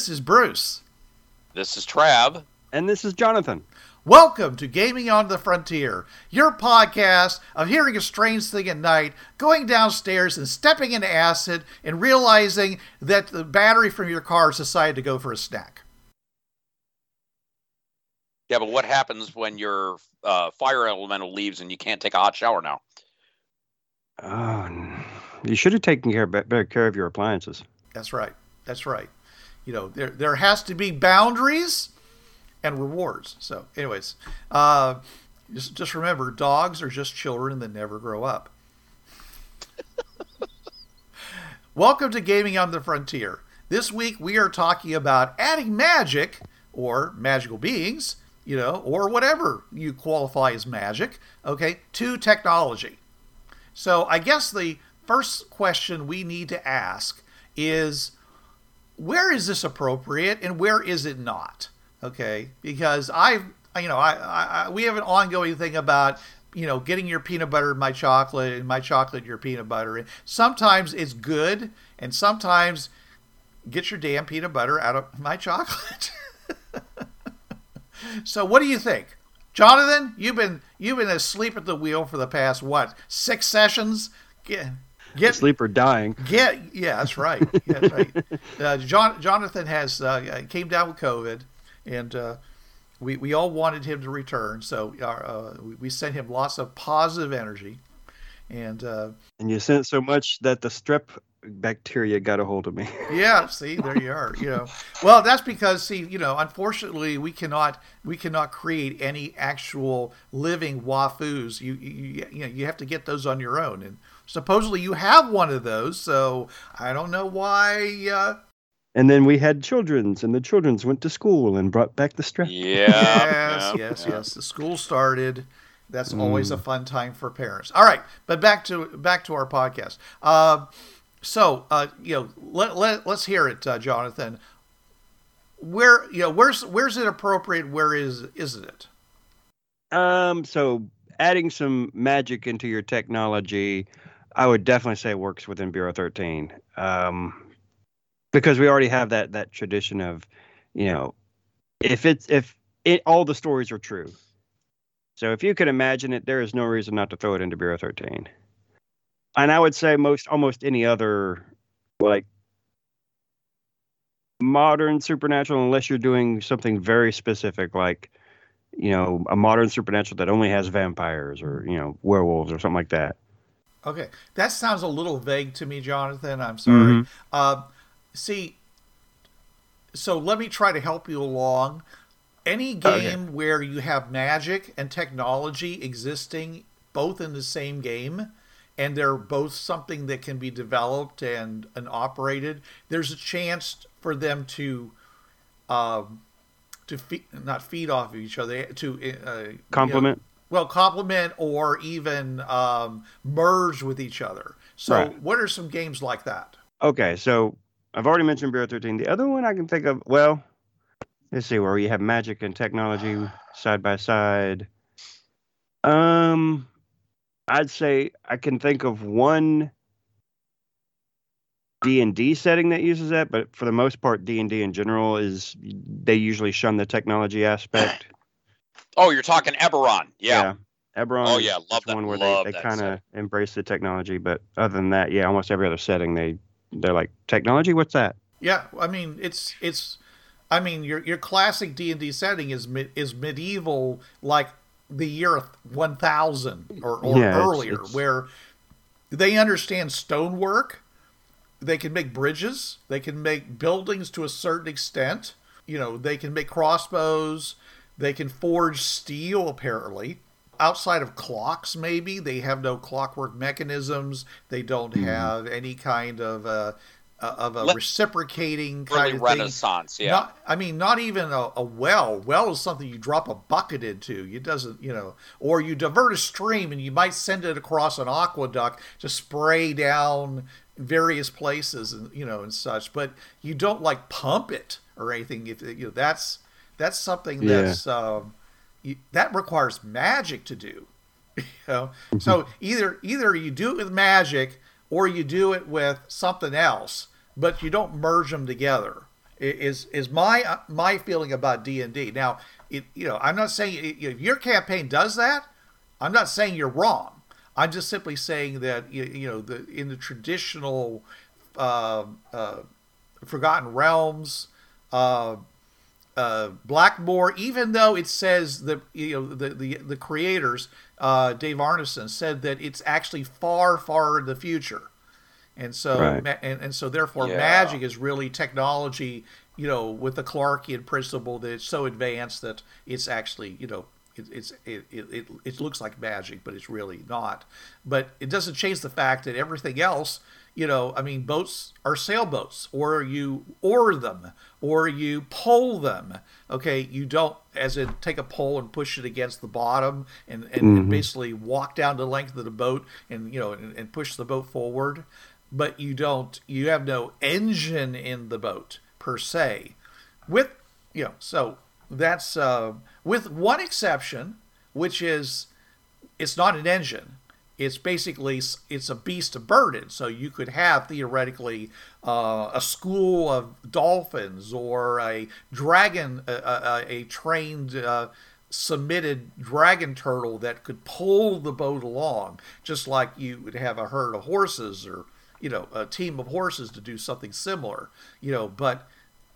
This is Bruce. This is Trav. And this is Jonathan. Welcome to Gaming on the Frontier, your podcast of hearing a strange thing at night, going downstairs and stepping into acid and realizing that the battery from your car has decided to go for a snack. Yeah, but what happens when your uh, fire elemental leaves and you can't take a hot shower now? Oh, you should have taken care, better care of your appliances. That's right. That's right. You know, there there has to be boundaries and rewards. So, anyways, uh, just just remember, dogs are just children that never grow up. Welcome to Gaming on the Frontier. This week we are talking about adding magic or magical beings, you know, or whatever you qualify as magic, okay, to technology. So I guess the first question we need to ask is where is this appropriate and where is it not? Okay, because I've you know I, I, I we have an ongoing thing about you know getting your peanut butter in my chocolate and my chocolate your peanut butter and sometimes it's good and sometimes get your damn peanut butter out of my chocolate. so what do you think? Jonathan, you've been you've been asleep at the wheel for the past what six sessions? Get Sleep or dying. get yeah, that's right. Yeah, that's right. Uh, John Jonathan has uh, came down with COVID, and uh, we we all wanted him to return. So uh, uh, we, sent him lots of positive energy, and uh, And you sent so much that the strep bacteria got a hold of me. yeah, see, there you are. You know, well, that's because see, you know, unfortunately, we cannot we cannot create any actual living waifus. You you you know you have to get those on your own, and supposedly you have one of those. So I don't know why. Uh, And then we had children's, and the children's went to school and brought back the strep. Yeah. yes, yeah, yes, yeah. yes. The school started. That's always a fun time for parents. All right, but back to back to our podcast. Uh, so, uh, you know, let, let let's hear it, uh, Jonathan. Where you know where's where's it appropriate? Where is isn't it? Um, so adding some magic into your technology, I would definitely say works within Bureau 13. Um, because we already have that that tradition of, you know, if it's if it all the stories are true. So if you could imagine it, there is no reason not to throw it into Bureau 13. And I would say most almost any other like modern supernatural unless you're doing something very specific like you know, a modern supernatural that only has vampires or, you know, werewolves or something like that. Okay, that sounds a little vague to me, Jonathan. I'm sorry. Mhm. Uh, see, so let me try to help you along. Any Okay. game where you have magic and technology existing both in the same game, and they're both something that can be developed and, and operated, there's a chance for them to. Um, to feed, not feed off of each other, to uh, you know, Compliment. Well, complement or even um, merge with each other. So, Right. what are some games like that? Okay, so I've already mentioned Bureau 13. The other one I can think of, well, let's see, where you have magic and technology side by side. Um, I'd say I can think of one D and D setting that uses that, but for the most part, D and D in general is they usually shun the technology aspect. Oh, you're talking Eberron. Yeah. Eberron. Oh, yeah, love that- one where love they, they kind of embrace the technology, but other than that, yeah, almost every other setting they they're like technology. What's that? Yeah, I mean, it's it's, I mean, your your classic D and D setting is mid, is medieval, like the year one thousand or, or Yeah, it's- earlier, it's- where they understand stonework, they can make bridges, they can make buildings to a certain extent. You know, they can make crossbows, they can forge steel apparently. outside of clocks, maybe they have no clockwork mechanisms. They don't Hmm. have any kind of uh, uh, of a Let- reciprocating Early kind of thing. Renaissance, yeah. Not, I mean, not even a, a well. Well is something you drop a bucket into. It doesn't, you know, or you divert a stream and you might send it across an aqueduct to spray down various places and you know and such. But you don't like pump it or anything. If you know, that's that's something Yeah. that's um, you, that requires magic to do. You know, so either either you do it with magic or you do it with something else, but you don't merge them together. Is is my uh, my feeling about D and D? Now, it, you know, I'm not saying if your campaign does that. I'm not saying you're wrong. I'm just simply saying that you, you know the in the traditional uh, uh, Forgotten Realms. Uh, uh, Blackmoor, even though it says the you know the the, the creators, uh, Dave Arneson said that it's actually far far in the future, and so Right. ma- and, and so therefore Yeah. magic is really technology, you know, with the Clarkian principle that it's so advanced that it's actually you know it, it's it, it, it, it looks like magic, but it's really not. But it doesn't change the fact that everything else, you know, I mean, boats are sailboats, or you oar them, or you pole them. Okay, you don't, as in take a pole and push it against the bottom, and, and, and basically walk down the length of the boat, and you know, and, and push the boat forward. But you don't, you have no engine in the boat per se. With you know, so that's uh, with one exception, which is it's not an engine. It's basically it's a beast of burden. So you could have theoretically uh, a school of dolphins or a dragon, a, a, a trained. Uh, submitted dragon turtle that could pull the boat along just like you would have a herd of horses or you know a team of horses to do something similar you know but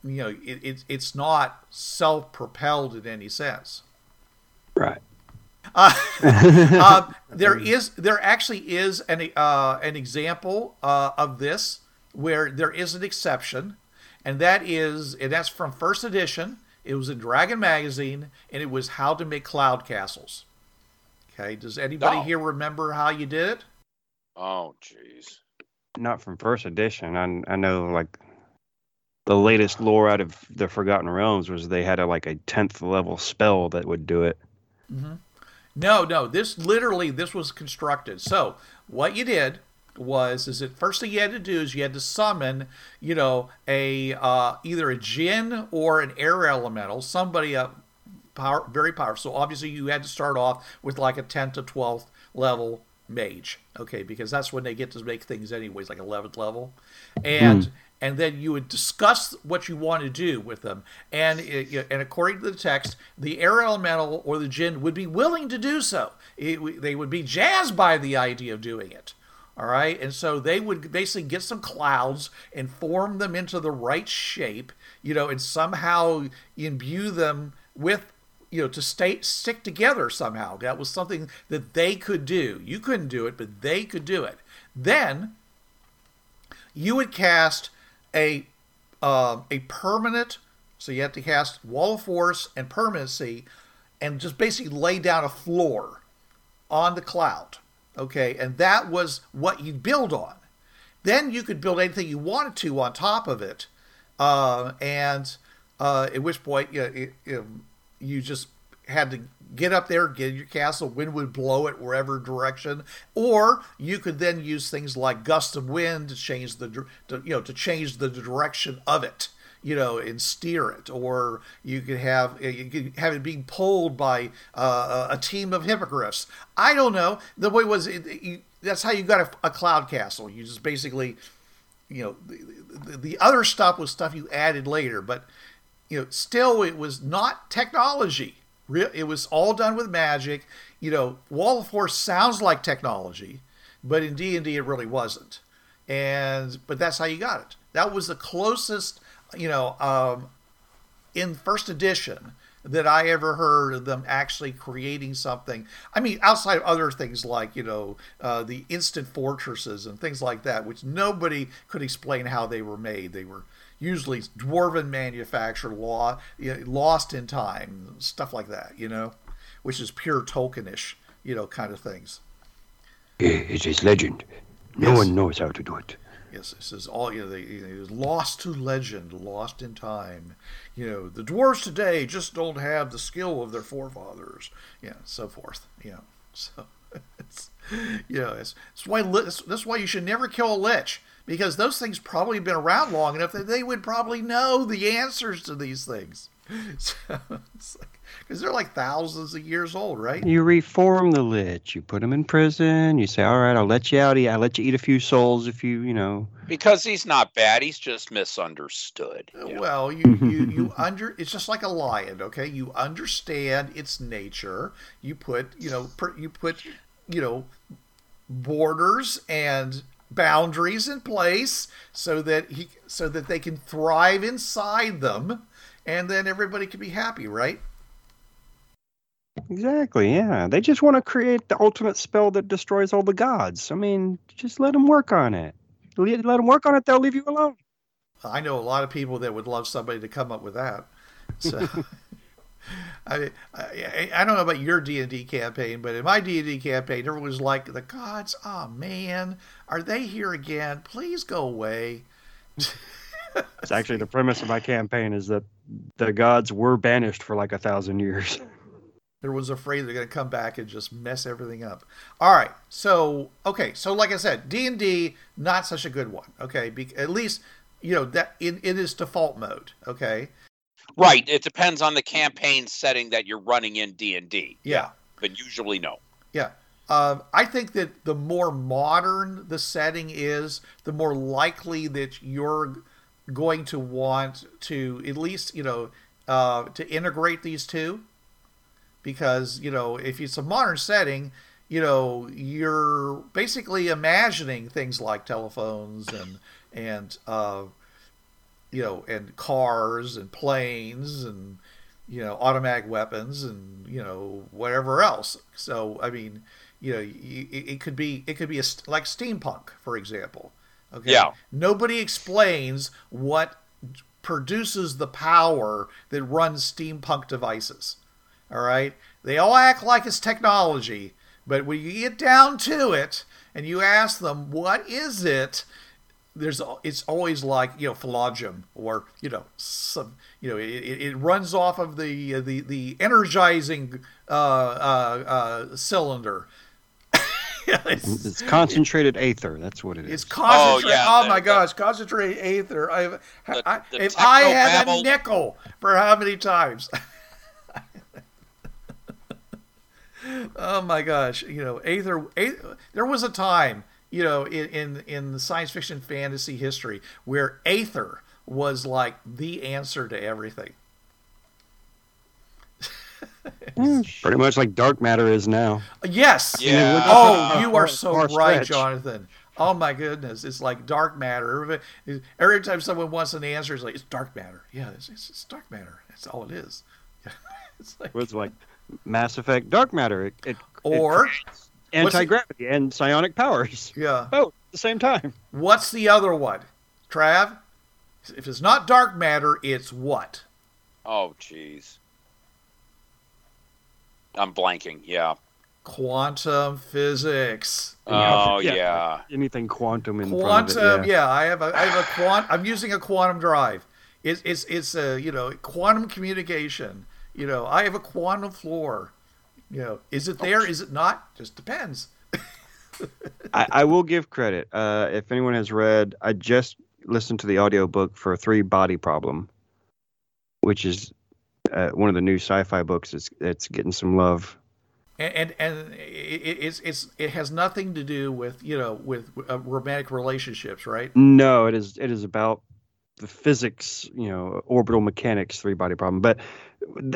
you know it, it, it's not self-propelled in any sense Right. Um, there is there actually is an uh, an example uh, of this where there is an exception, and that is and that's from first edition. It was in Dragon magazine, and it was how to make cloud castles. Okay, does anybody Oh. here remember how you did it? Oh, jeez. Not from first edition. I I know like the latest lore out of the Forgotten Realms was they had a like a tenth level spell that would do it. No, no. This literally this was constructed. So what you did was is that first thing you had to do is you had to summon, you know, a uh, either a djinn or an air elemental, somebody uh, power very powerful. So obviously you had to start off with like a 10th to 12th level mage, okay, because that's when they get to make things anyways, like 11th level, and and then you would discuss what you want to do with them, and uh, it, and according to the text, the air elemental or the jinn would be willing to do so. It, they would be jazzed by the idea of doing it. All right. And so they would basically get some clouds and form them into the right shape, you know, and somehow imbue them with, you know, to stay stick together somehow. That was something that they could do. You couldn't do it, but they could do it. Then you would cast a uh, a permanent. So you have to cast Wall of Force and permanency, and just basically lay down a floor on the cloud. Okay, and that was what you build on. Then you could build anything you wanted to on top of it, uh, and uh, at which point you, know, it, you just had to get up there, get your castle. Wind would blow it wherever direction, or you could then use things like gust of wind to change the to, you know to change the direction of it you know, and steer it, or you could have you could have it being pulled by uh, a team of hippogriffs. I don't know. The way was it, you, that's how you got a, a cloud castle. You just basically, you know, the, the, the other stuff was stuff you added later, but you know, still it was not technology. Re- It was all done with magic. You know, Wall of Force sounds like technology, but in D and D it really wasn't. And but that's how you got it. That was the closest you know, um, in first edition that I ever heard of them actually creating something. I mean, outside of other things like, you know, uh, the instant fortresses and things like that, which nobody could explain how they were made. They were usually dwarven manufactured, law, lost in time, stuff like that, you know, which is pure Tolkienish you know, kind of things. It is legend. No Yes. one knows how to do it. Yes, this is all you know. They, you know, it was lost to legend, lost in time. You know, the dwarves today just don't have the skill of their forefathers. Yeah, so forth. Yeah, so it's you know, it's, it's why that's why you should never kill a lich because those things probably been around long enough that they would probably know the answers to these things. So it's like because they're like thousands of years old, right? You reform the lich. You put him in prison. You say, "All right, I'll let you out. I'll let you eat a few souls if you, you know." Because he's not bad, he's just misunderstood. you know. Well, you, you, you under it's just like a lion, okay? You understand its nature. You put, you know, per, you put, you know, borders and boundaries in place so that he so that they can thrive inside them and then everybody can be happy, right? Exactly. Yeah. They just want to create the ultimate spell that destroys all the gods. I mean, just let them work on it. Let let them work on it. They'll leave you alone. I know a lot of people that would love somebody to come up with that. So I, I I don't know about your D and D campaign, but in my D and D campaign, everyone was like, "The gods, oh man, are they here again? Please go away." It's actually the premise of my campaign is that the gods were banished for like a thousand years. Everyone's afraid they're going to come back and just mess everything up. All right, so okay, so like I said, D and D not such a good one. Okay, Be- at least you know that in in its default mode. Okay, Right. It depends on the campaign setting that you're running in D and D, yeah. but usually no. Yeah. Um, I think that the more modern the setting is, the more likely that you're going to want to at least, you know, uh, to integrate these two. Because, you know, if it's a modern setting, you know, you're basically imagining things like telephones and, and, uh, you know, and cars and planes and, you know, automatic weapons and, you know, whatever else. So, I mean, you know, it could be it could be a, like steampunk, for example. Okay. Yeah. Nobody explains what produces the power that runs steampunk devices. All right. They all act like it's technology, but when you get down to it and you ask them what is it, there's it's always like you know phallogium or you know some you know it, it it runs off of the the the energizing uh, uh, uh, cylinder. It's, It's concentrated aether. That's what it is. it's concentrated. yeah, Oh, the- my the- gosh, concentrated aether. I, The- I, the if I had a nickel for how many times? oh my gosh, you know, aether, aether. There was a time, you know, in in in the science fiction fantasy history where aether was like the answer to everything. Yeah, hmm. pretty much like dark matter is now. Yes. Yeah. Oh, you are so far right, stretch. Jonathan. Oh my goodness, it's like dark matter. Everybody- Every time someone wants an answer, it's like it's dark matter. Yeah, it's, it's, it's dark matter. That's all it is. It's like, It was like Mass Effect dark matter. It, it or anti gravity and psionic powers. yeah, Both at the same time. what's the other one? Trav, if it's not dark matter, it's what? Oh, jeez. I'm blanking. Yeah. Quantum physics. Oh, Yeah. yeah. Anything quantum in Quantum, front of it. yeah. I have a, I have a quant. I'm using a quantum drive. It's it's it's a you know quantum communication. You know, I have a quantum floor. You know, is it there? Is it not? Just depends. I, I will give credit. Uh, if anyone has read, I just listened to the audiobook for Three Body Problem, which is uh, one of the new sci-fi books. It's it's getting some love. And and, and it, it- it's it's it has nothing to do with you know with uh, romantic relationships, right? No, it is it is about the physics, you know, orbital mechanics, three body problem. But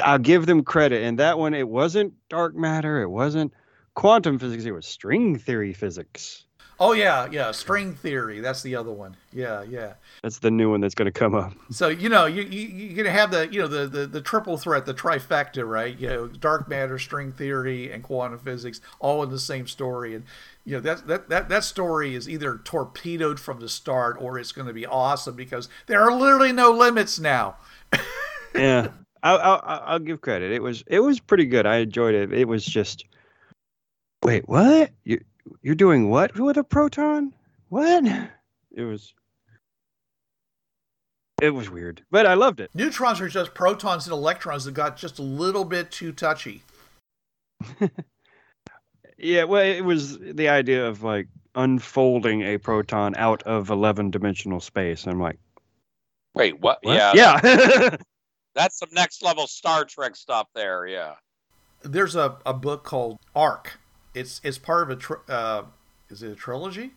I'll give them credit. And that one, it wasn't dark matter, it wasn't quantum physics, it was string theory physics. Oh yeah, yeah. String theory. That's the other one. Yeah, yeah. That's the new one that's going to come up. So you know you, you you're gonna have the you know the, the the triple threat, the trifecta, right? You know, dark matter, string theory, and quantum physics, all in the same story. And you know that that that that story is either torpedoed from the start, or it's going to be awesome because there are literally no limits now. yeah, I'll, I'll, I'll give credit. It was it was pretty good. I enjoyed it. It was just wait, what? You you're doing what with a proton? What? It was it was weird, but I loved it. Neutrons are just protons and electrons that got just a little bit too touchy. Yeah, well, it was the idea of like unfolding a proton out of 11 dimensional space. I'm like, Wait, what? what? Yeah, yeah. that's some next level Star Trek stuff there. Yeah. There's a, a book called Ark. It's it's part of a tr- uh, is it a trilogy?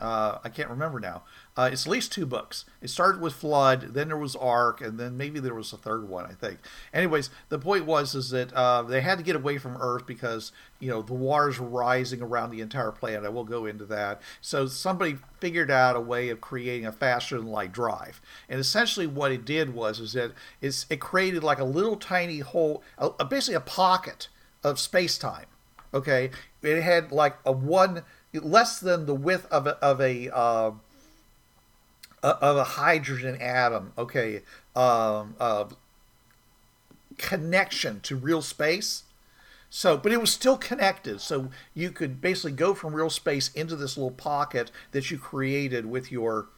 Uh, I can't remember now. Uh, it's at least two books. It started with Flood, then there was Ark, and then maybe there was a third one. I think. Anyways, the point was is that uh, they had to get away from Earth because you know the waters were rising around the entire planet. I will go into that. So somebody figured out a way of creating a faster than light drive, and essentially what it did was is that it created like a little tiny hole, a, a, basically a pocket of space time. Okay, it had like a one less than the width of a, of a uh, of a hydrogen atom. Okay, um, connection to real space. So, but it was still connected. So you could basically go from real space into this little pocket that you created with your,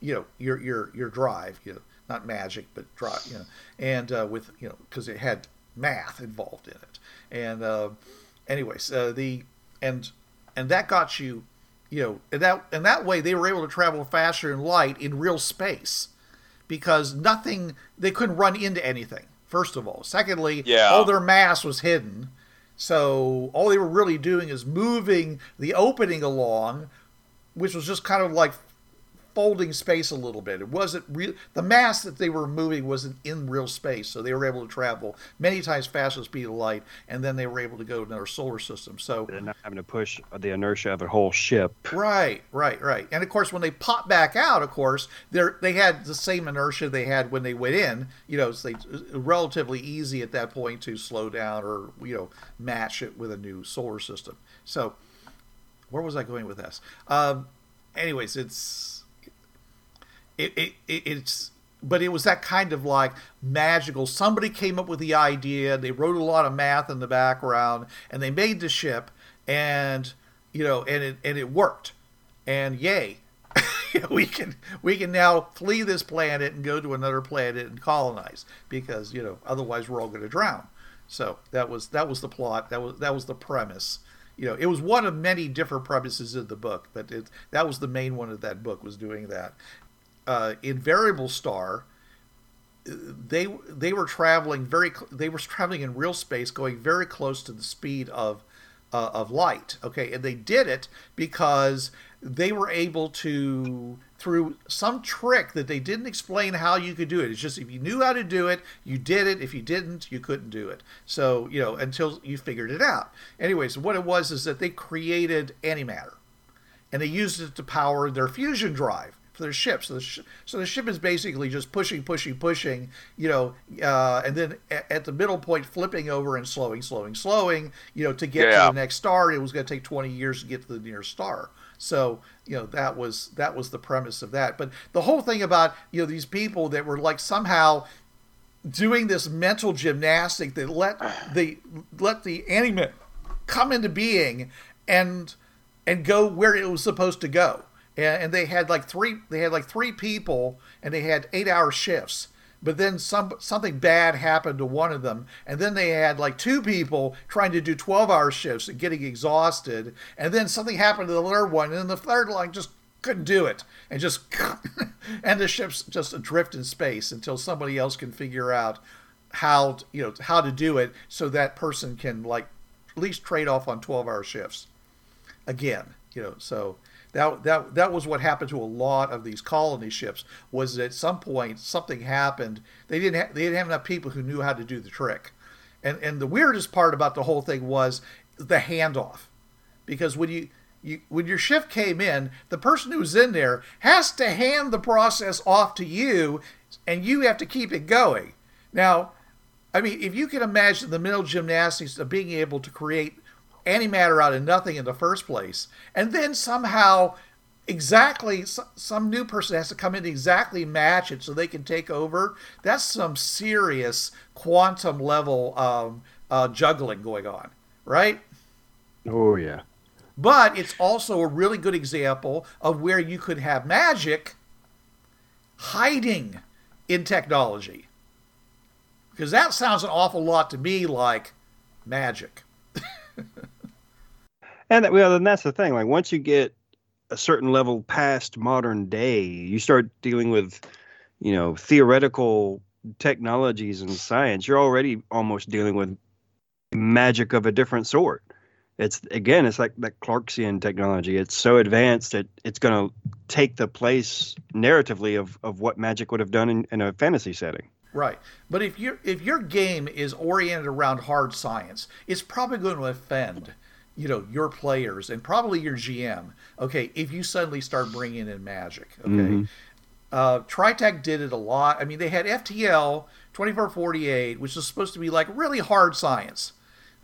you know, your your your drive. You know, not magic, but drive. You know, and uh, with you know because it had math involved in it. And uh, anyways, uh, the and and that got you, you know, and that and that way they were able to travel faster than light in real space, because nothing they couldn't run into anything. First of all, secondly, Yeah. all their mass was hidden, so all they were really doing is moving the opening along, which was just kind of like folding space a little bit. It wasn't real. The mass that they were moving wasn't in real space, so they were able to travel many times faster than the speed of light, and then they were able to go to another solar system. So They're not having to push the inertia of a whole ship. Right, right, right. And of course, when they pop back out, of course, they they had the same inertia they had when they went in. You know, so they relatively easy at that point to slow down or you know match it with a new solar system. So, where was I going with this? Um, anyways, it's it, it, it it's but it was that kind of like magical. Somebody came up with the idea they wrote a lot of math in the background and they made the ship and you know and it and it worked. And yay we can we can now flee this planet and go to another planet and colonize because you know otherwise we're all going to drown. So that was that was the plot that was that was the premise. You know it was one of many different premises in the book but it, that was the main one of that book was doing that uh, in variable star they they were traveling very they were traveling in real space going very close to the speed of uh, of light okay? And they did it because they were able to through some trick that they didn't explain how you could do it. It's just if you knew how to do it you did it. If you didn't you couldn't do it. So you know until you figured it out. Anyways what it was is that they created antimatter and they used it to power their fusion drive for their ship. So the, sh- so the ship is basically just pushing, pushing, pushing, you know, uh, and then a- at the middle point, flipping over and slowing, slowing, slowing, you know, to get Yeah. to the next star. It was going to take 20 years to get to the nearest star. So you know that was that was the premise of that. But the whole thing about you know these people that were like somehow doing this mental gymnastic that let the let the anime come into being and and go where it was supposed to go. And, and they had like three they had like three people and they had eight hour shifts. But then some something bad happened to one of them, and then they had like two people trying to do twelve hour shifts and getting exhausted, and then something happened to the third one, and then the third line just couldn't do it, and just and the ship's just adrift in space until somebody else can figure out how you know how to do it so that person can like at least trade off on 12 hour shifts again you know so that that that was what happened to a lot of these colony ships was at some point something happened. They didn't ha- they didn't have enough people who knew how to do the trick. And and the weirdest part about the whole thing was the handoff. Because when you you, when your shift came in, the person who's in there has to hand the process off to you, and you have to keep it going. Now, I mean, if you can imagine the mental gymnastics of being able to create antimatter out of nothing in the first place, and then somehow exactly some new person has to come in to exactly match it so they can take over. That's some serious quantum level um, uh, juggling going on, right? Oh yeah. But it's also a really good example of where you could have magic hiding in technology. Because that sounds an awful lot to me like magic. And that, well, and that's the thing. Like once you get a certain level past modern day, you start dealing with, you know, theoretical technologies and science. You're already almost dealing with magic of a different sort. It's again, it's like that Clarksian technology. It's so advanced that it's going to take the place narratively of, of what magic would have done in, in a fantasy setting. Right. But if your if your game is oriented around hard science, it's probably going to offend, you know, your players and probably your GM. Okay, if you suddenly start bringing in magic. Okay. Mhm. Uh, Tri Tac did it a lot. I mean, they had FTL 2448, which is supposed to be like really hard science.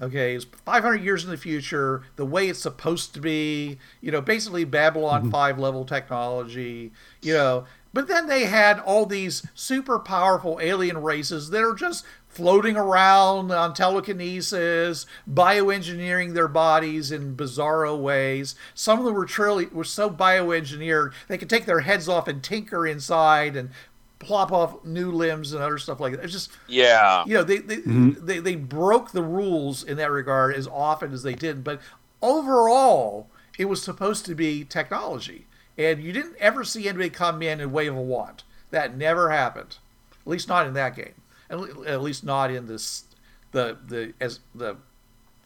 Okay, it's 500 years in the future, the way it's supposed to be, you know, basically Babylon 5 level technology, you know. But then they had all these super powerful alien races that are just floating around on telekinesis, bioengineering their bodies in bizarro ways. Some of them were truly were so bioengineered they could take their heads off and tinker inside and plop off new limbs and other stuff like that. It's just Yeah. you know they they, mm-hmm. they they broke the rules in that regard as often as they did but overall it was supposed to be technology and you didn't ever see anybody come in and wave a wand that never happened at least not in that game at least not in this the the as the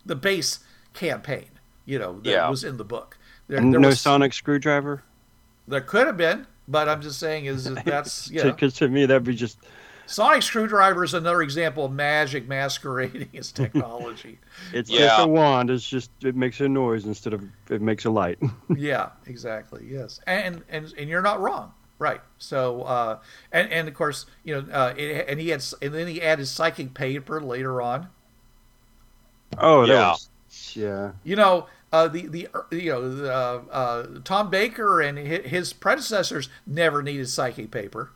the base campaign you know that Yeah. was in the book there, there no was sonic screwdriver. there could have been but i'm just saying is that that's you know, Because to me that'd be just sonic screwdriver is another example of magic masquerading as technology it's Yeah. just a wand. It's just it makes a noise instead of it makes a light. yeah, exactly. Yes, and and and you're not wrong, right? So, uh, and and of course, you know, uh, and he had, and then he added psychic paper later on. Oh, that Yeah. was yeah. You know, uh, the the you know the, uh, uh, Tom Baker and his predecessors never needed psychic paper.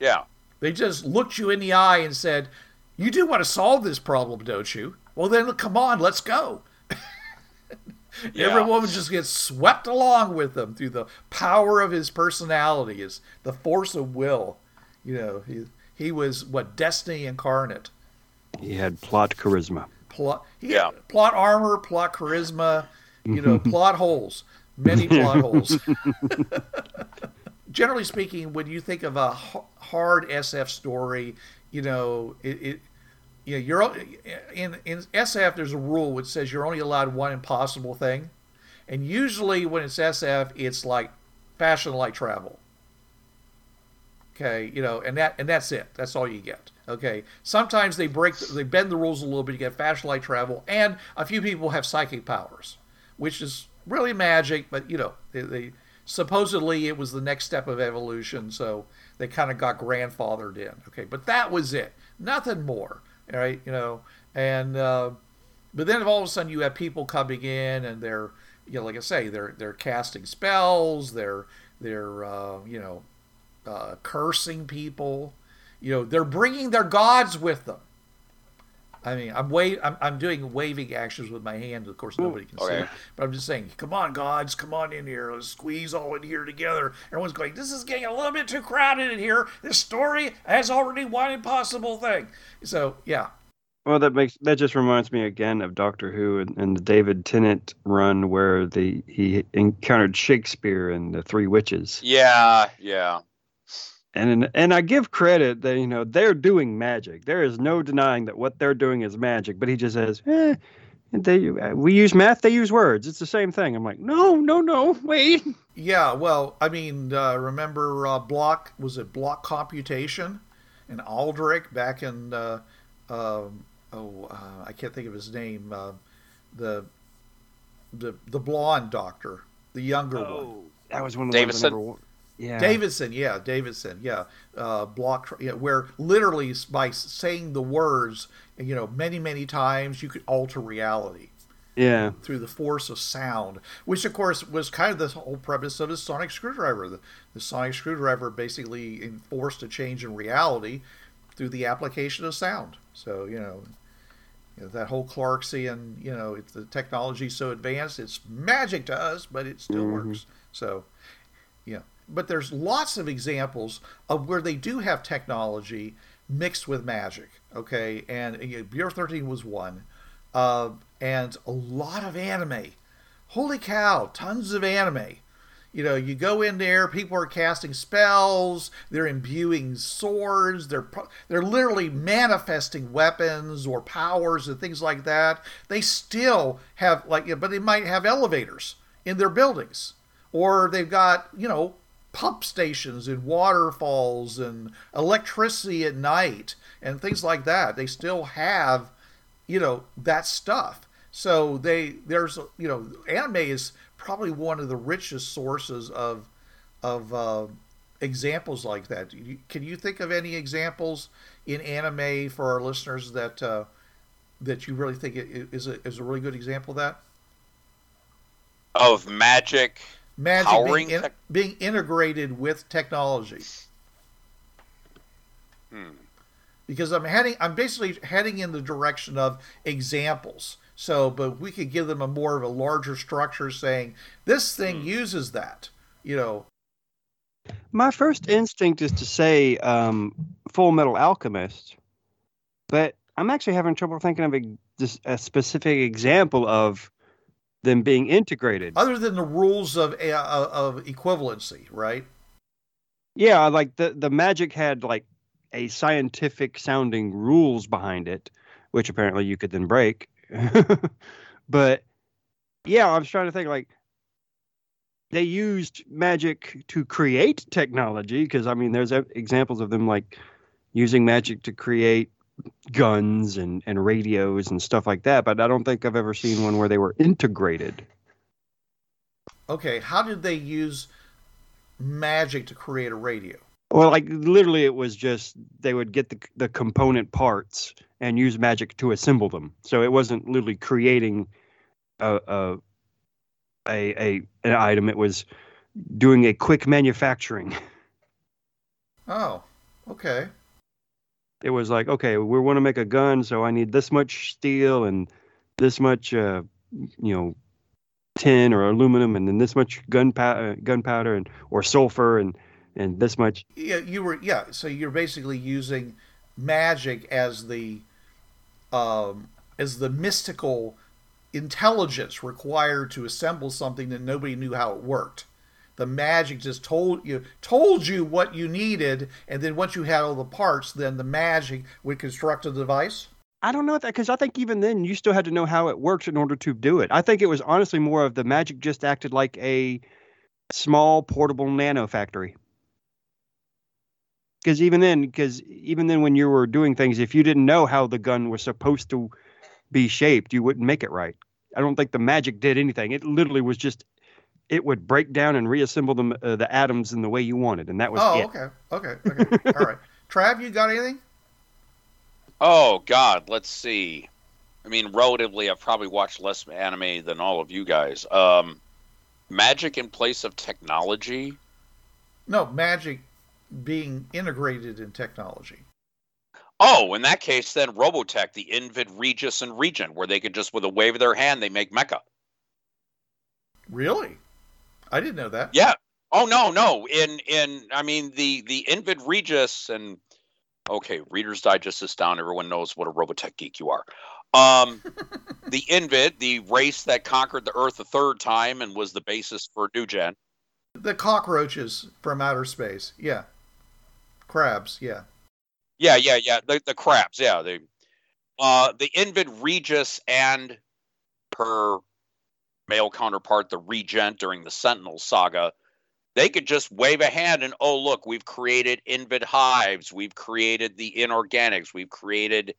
Yeah. They just looked you in the eye and said, "You do want to solve this problem, don't you? Well, then come on, let's go." Yeah. Everyone would just gets swept along with him through the power of his personality, his the force of will. You know, he he was what destiny incarnate. He had plot charisma. Plot, he Yeah. had plot armor, plot charisma, you know, plot holes, many plot holes. Generally speaking, when you think of a h- hard SF story, you know, it, it know, you're in in SF. There's a rule which says you're only allowed one impossible thing, and usually when it's SF, it's like fashion light travel. Okay, you know, and that and that's it. That's all you get. Okay. Sometimes they break, they bend the rules a little bit. You get fashion light travel, and a few people have psychic powers, which is really magic. But you know, they, they supposedly it was the next step of evolution, so they kind of got grandfathered in. Okay, but that was it. Nothing more. Right, you know, and uh, but then all of a sudden you have people coming in and they're you know like I say they're they're casting spells. They're they're uh, you know uh, cursing people. You know, they're bringing their gods with them. I mean, I'm wave, I'm, I'm doing waving actions with my hand. Of course, nobody can see okay. it, but I'm just saying, come on, gods, come on in here. Let's squeeze all in here together. Everyone's going, this is getting a little bit too crowded in here. This story has already one impossible thing. So, yeah, Well, that makes that just reminds me again of Doctor Who and, and the David Tennant run where the he encountered Shakespeare and the Three Witches. Yeah. Yeah. And and I give credit that you know they're doing magic. There is no denying that what they're doing is magic. But he just says, eh, they we use math, they use words. It's the same thing. I'm like, no, no, no, wait. Yeah, well, I mean, uh, remember uh, block was it block computation and Adric back in uh, um oh uh, I can't think of his name uh, the the the blonde doctor the younger one that was one of the ones I Davison? never wa- Yeah, Davidson yeah Davidson yeah uh, block yeah, where literally by saying the words you know many many times you could alter reality Yeah, through the force of sound, which of course was kind of the whole premise of his sonic screwdriver. The, the sonic screwdriver basically enforced a change in reality through the application of sound. So you know, You know, that whole Clarksian, you know, it's the technology so advanced, it's magic to us, but it still Mhm. works. So, yeah. But there's lots of examples of where they do have technology mixed with magic. Okay, and you know, Bureau 13 was one, uh, and a lot of anime. Holy cow, tons of anime. You know, you go in there, people are casting spells, they're imbuing swords, they're they're literally manifesting weapons or powers and things like that. They still have like, but they might have elevators in their buildings, or they've got you know pump stations and waterfalls and electricity at night and things like that. They still have you know that stuff. So they there's you know anime is probably one of the richest sources of of uh, examples like that. Can you think of any examples in anime for our listeners that uh, that you really think is a, is a really good example of that? Of magic. Magic being, in, tech- being integrated with technology. Hmm. because I'm heading I'm basically heading in the direction of examples. So, but we could give them a more of a larger structure saying this thing Hmm. uses that. You know, My first instinct is to say um, Full Metal Alchemist, but I'm actually having trouble thinking of a, a specific example of them being integrated. other than the rules of uh, of equivalency, right? Yeah, like the the magic had like a scientific sounding rules behind it, which apparently you could then break. but yeah, I was trying to think like they used magic to create technology because I mean there's examples of them like using magic to create guns and and radios and stuff like that, but I don't think I've ever seen one where they were integrated. Okay, how did they use magic to create a radio? Well, like literally, it was just they would get the the component parts and use magic to assemble them. So it wasn't literally creating a a a, a an item. It was doing a quick manufacturing. Oh, okay. It was like, okay, we want to make a gun, so I need this much steel and this much, uh, you know, tin or aluminum, and then this much gunpowder, gunpowder, and or sulfur, and and this much Yeah, you were yeah. So you're basically using magic as the um, as the mystical intelligence required to assemble something that nobody knew how it worked. The magic just told you told you what you needed, and then once you had all the parts, then the magic would construct a device. I don't know that because I think even then you still had to know how it works in order to do it. I think it was honestly more of the magic just acted like a small portable nano factory. Because even then, because even then when you were doing things, if you didn't know how the gun was supposed to be shaped, you wouldn't make it right. I don't think the magic did anything. It literally was just it would break down and reassemble them uh, the atoms in the way you wanted, and that was Oh, it. okay, okay, okay. all right. Trav, you got anything? Oh God, let's see. I mean, relatively, I've probably watched less anime than all of you guys. Um, magic in place of technology. No, magic being integrated in technology. Oh, in that case, then Robotech, the Invid Regis and Regent, where they could just with a wave of their hand they make mecha. Really? I didn't know that. Yeah. Oh no, no. In in I mean the the Invid Regis and okay, Reader's Digest is down. Everyone knows what a Robotech geek you are. Um, the Invid, the race that conquered the Earth a third time and was the basis for New Gen. The cockroaches from outer space. Yeah. Crabs. Yeah. Yeah, yeah, yeah. The the crabs. Yeah, the uh the Invid Regis and her male counterpart, the Regent, during the Sentinel saga, they could just wave a hand and oh look, we've created Invid hives, we've created the inorganics, we've created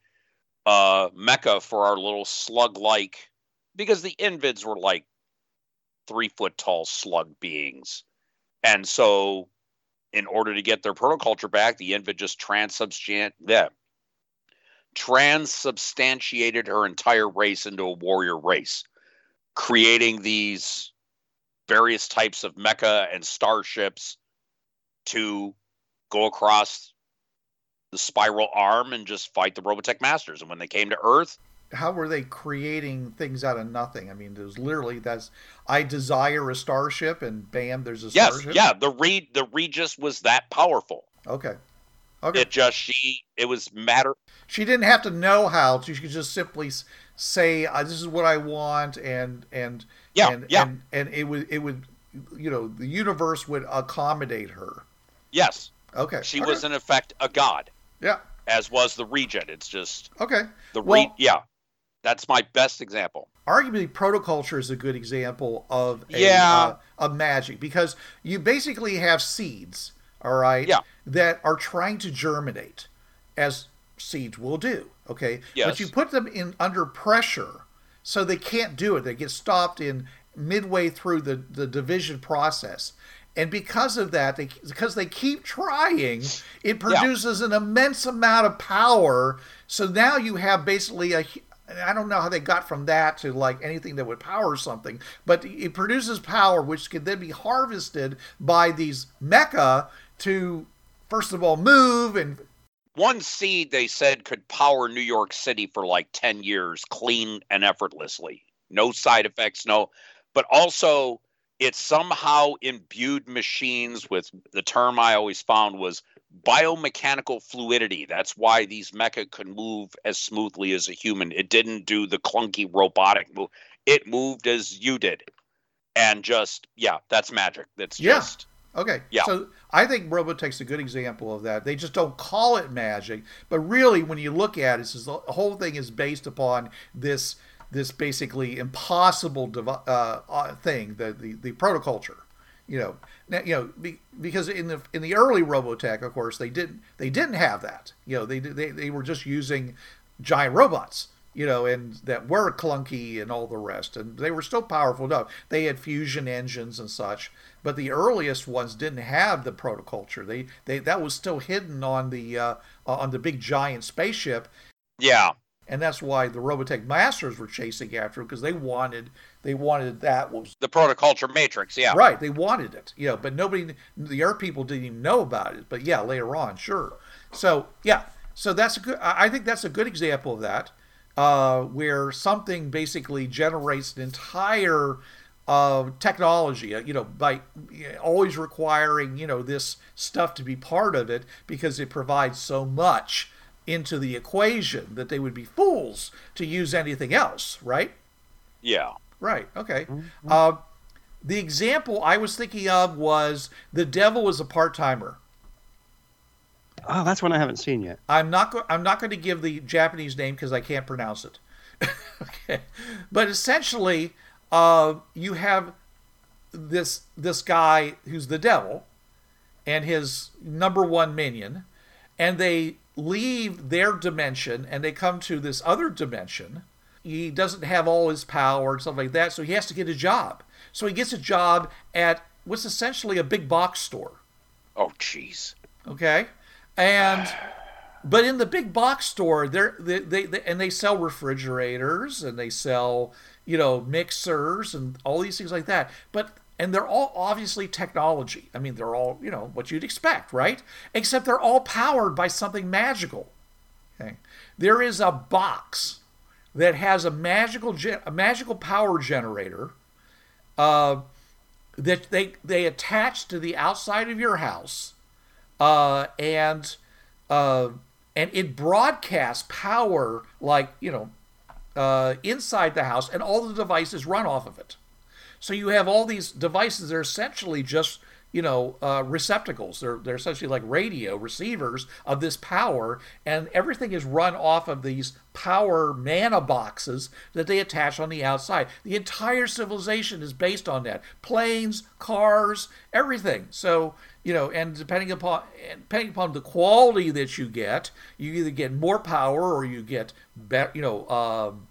uh mecha for our little slug-like because the Invids were like three foot tall slug beings, and so in order to get their protoculture back, the Invid just transubstantiated them. Transubstantiated her entire race into a warrior race, creating these various types of mecha and starships to go across the spiral arm and just fight the Robotech Masters. And when they came to Earth, how were they creating things out of nothing? I mean, there's literally that's I desire a starship, and bam, there's a yes, starship. yeah. The Re the Regis was that powerful. Okay. Okay. It just she it was matter. she didn't have to know how. She could just simply say, uh, "This is what I want," and and Yeah, and, yeah. and and it would it would you know the universe would accommodate her. Yes, Okay. she okay. was in effect a god, Yeah. as was the Regent. It's just Okay. the Well- Yeah, that's my best example. arguably protoculture is a good example of a, Yeah. uh, of magic because you basically have seeds all right Yeah. that are trying to germinate as seeds will do okay? But you put them in under pressure so they can't do it. They get stopped in midway through the, the division process. And because of that they because they keep trying it produces an immense amount of power. So now you have basically a I don't know how they got from that to like anything that would power something, but it produces power which can then be harvested by these mecha to first of all move and One seed they said could power New York City for like ten years, clean and effortlessly, no side effects, no. But also, it somehow imbued machines with the term I always found was biomechanical fluidity. That's why these mecha could move as smoothly as a human. It didn't do the clunky robotic move. It moved as you did. And just yeah, that's magic. That's Yeah. just Okay. Yeah. So I think Robotech's a good example of that. They just don't call it magic, but really, when you look at it, the whole thing is based upon this this basically impossible devi- uh, uh, thing, the, the the protoculture. You know, now, you know, be, because in the in the early Robotech, of course, they didn't they didn't have that. You know, they they they were just using giant robots you know, and that were clunky and all the rest. And they were still powerful enough. They had fusion engines and such, but the earliest ones didn't have the protoculture. They they that was still hidden on the uh, on the big giant spaceship, yeah. and that's why the Robotech masters were chasing after because they wanted they wanted that was The protoculture matrix, yeah. Right, they wanted it, you know, but nobody, the Earth people didn't even know about it. But yeah, later on, sure. So yeah, so that's a good. I I think that's a good example of that, uh, where something basically generates an entire uh, technology, uh, you know, by always requiring you know this stuff to be part of it because it provides so much into the equation that they would be fools to use anything else, right? Yeah. Right. Okay. Uh, the example I was thinking of was the devil was a part timer. Oh, that's one I haven't seen yet. I'm not. Go- I'm not going to give the Japanese name because I can't pronounce it. okay, but essentially, uh, you have this this guy who's the devil, and his number one minion, and they leave their dimension and they come to this other dimension. He doesn't have all his power and stuff like that, so he has to get a job. So he gets a job at what's essentially a big box store. Oh, jeez. Okay, and but in the big box store, they're, they, they, they and they sell refrigerators and they sell you know mixers and all these things like that. But and they're all obviously technology. I mean, they're all you know what you'd expect, right? Except they're all powered by something magical. Okay, there is a box that has a magical a magical power generator. Uh, that they they attach to the outside of your house uh, and uh, and it broadcasts power like you know uh, inside the house, and all the devices run off of it. So you have all these devices that are essentially just you know uh, receptacles. They're they're essentially like radio receivers of this power, and everything is run off of these power mana boxes that they attach on the outside. The entire civilization is based on that: planes, cars, everything. So you know, and depending upon depending upon the quality that you get, you either get more power or you get better, you know, um,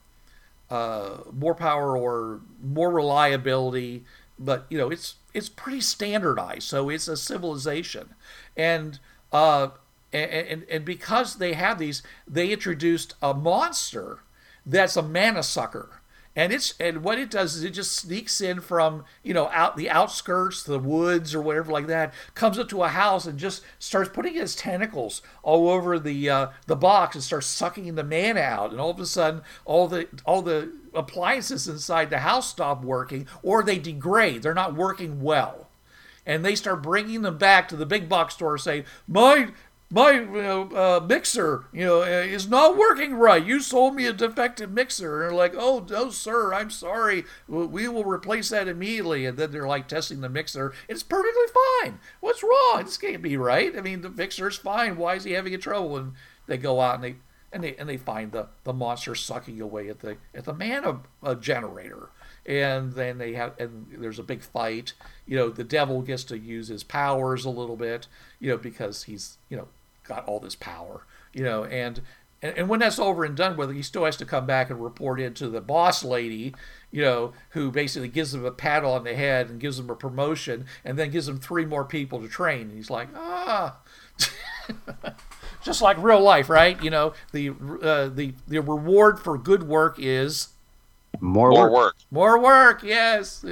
uh, more power or more reliability. But you know, it's it's pretty standardized, so it's a civilization, and uh, and, and and because they have these, they introduced a monster that's a mana sucker, and it's and what it does is it just sneaks in from you know out the outskirts the woods or whatever like that comes up to a house and just starts putting his tentacles all over the uh, the box and starts sucking the man out. And all of a sudden all the all the appliances inside the house stop working or they degrade. They're not working well. And they start bringing them back to the big box store saying my my uh, mixer, you know, uh, is not working right. You sold me a defective mixer. And they're like, oh, no, sir, I'm sorry. We will replace that immediately. And then they're like testing the mixer. It's perfectly fine. What's wrong? This can't be right. I mean, the mixer's fine. Why is he having trouble? And they go out and they and they and they find the the monster sucking away at the at the a generator and then they have and there's a big fight you know the devil gets to use his powers a little bit you know because he's you know got all this power you know and and, and when that's over and done with he still has to come back and report in to the boss lady you know who basically gives him a pat on the head and gives him a promotion and then gives him three more people to train. And he's like ah. Just like real life right? You know the uh, the the reward for good work is more, More work. work. more work, yes.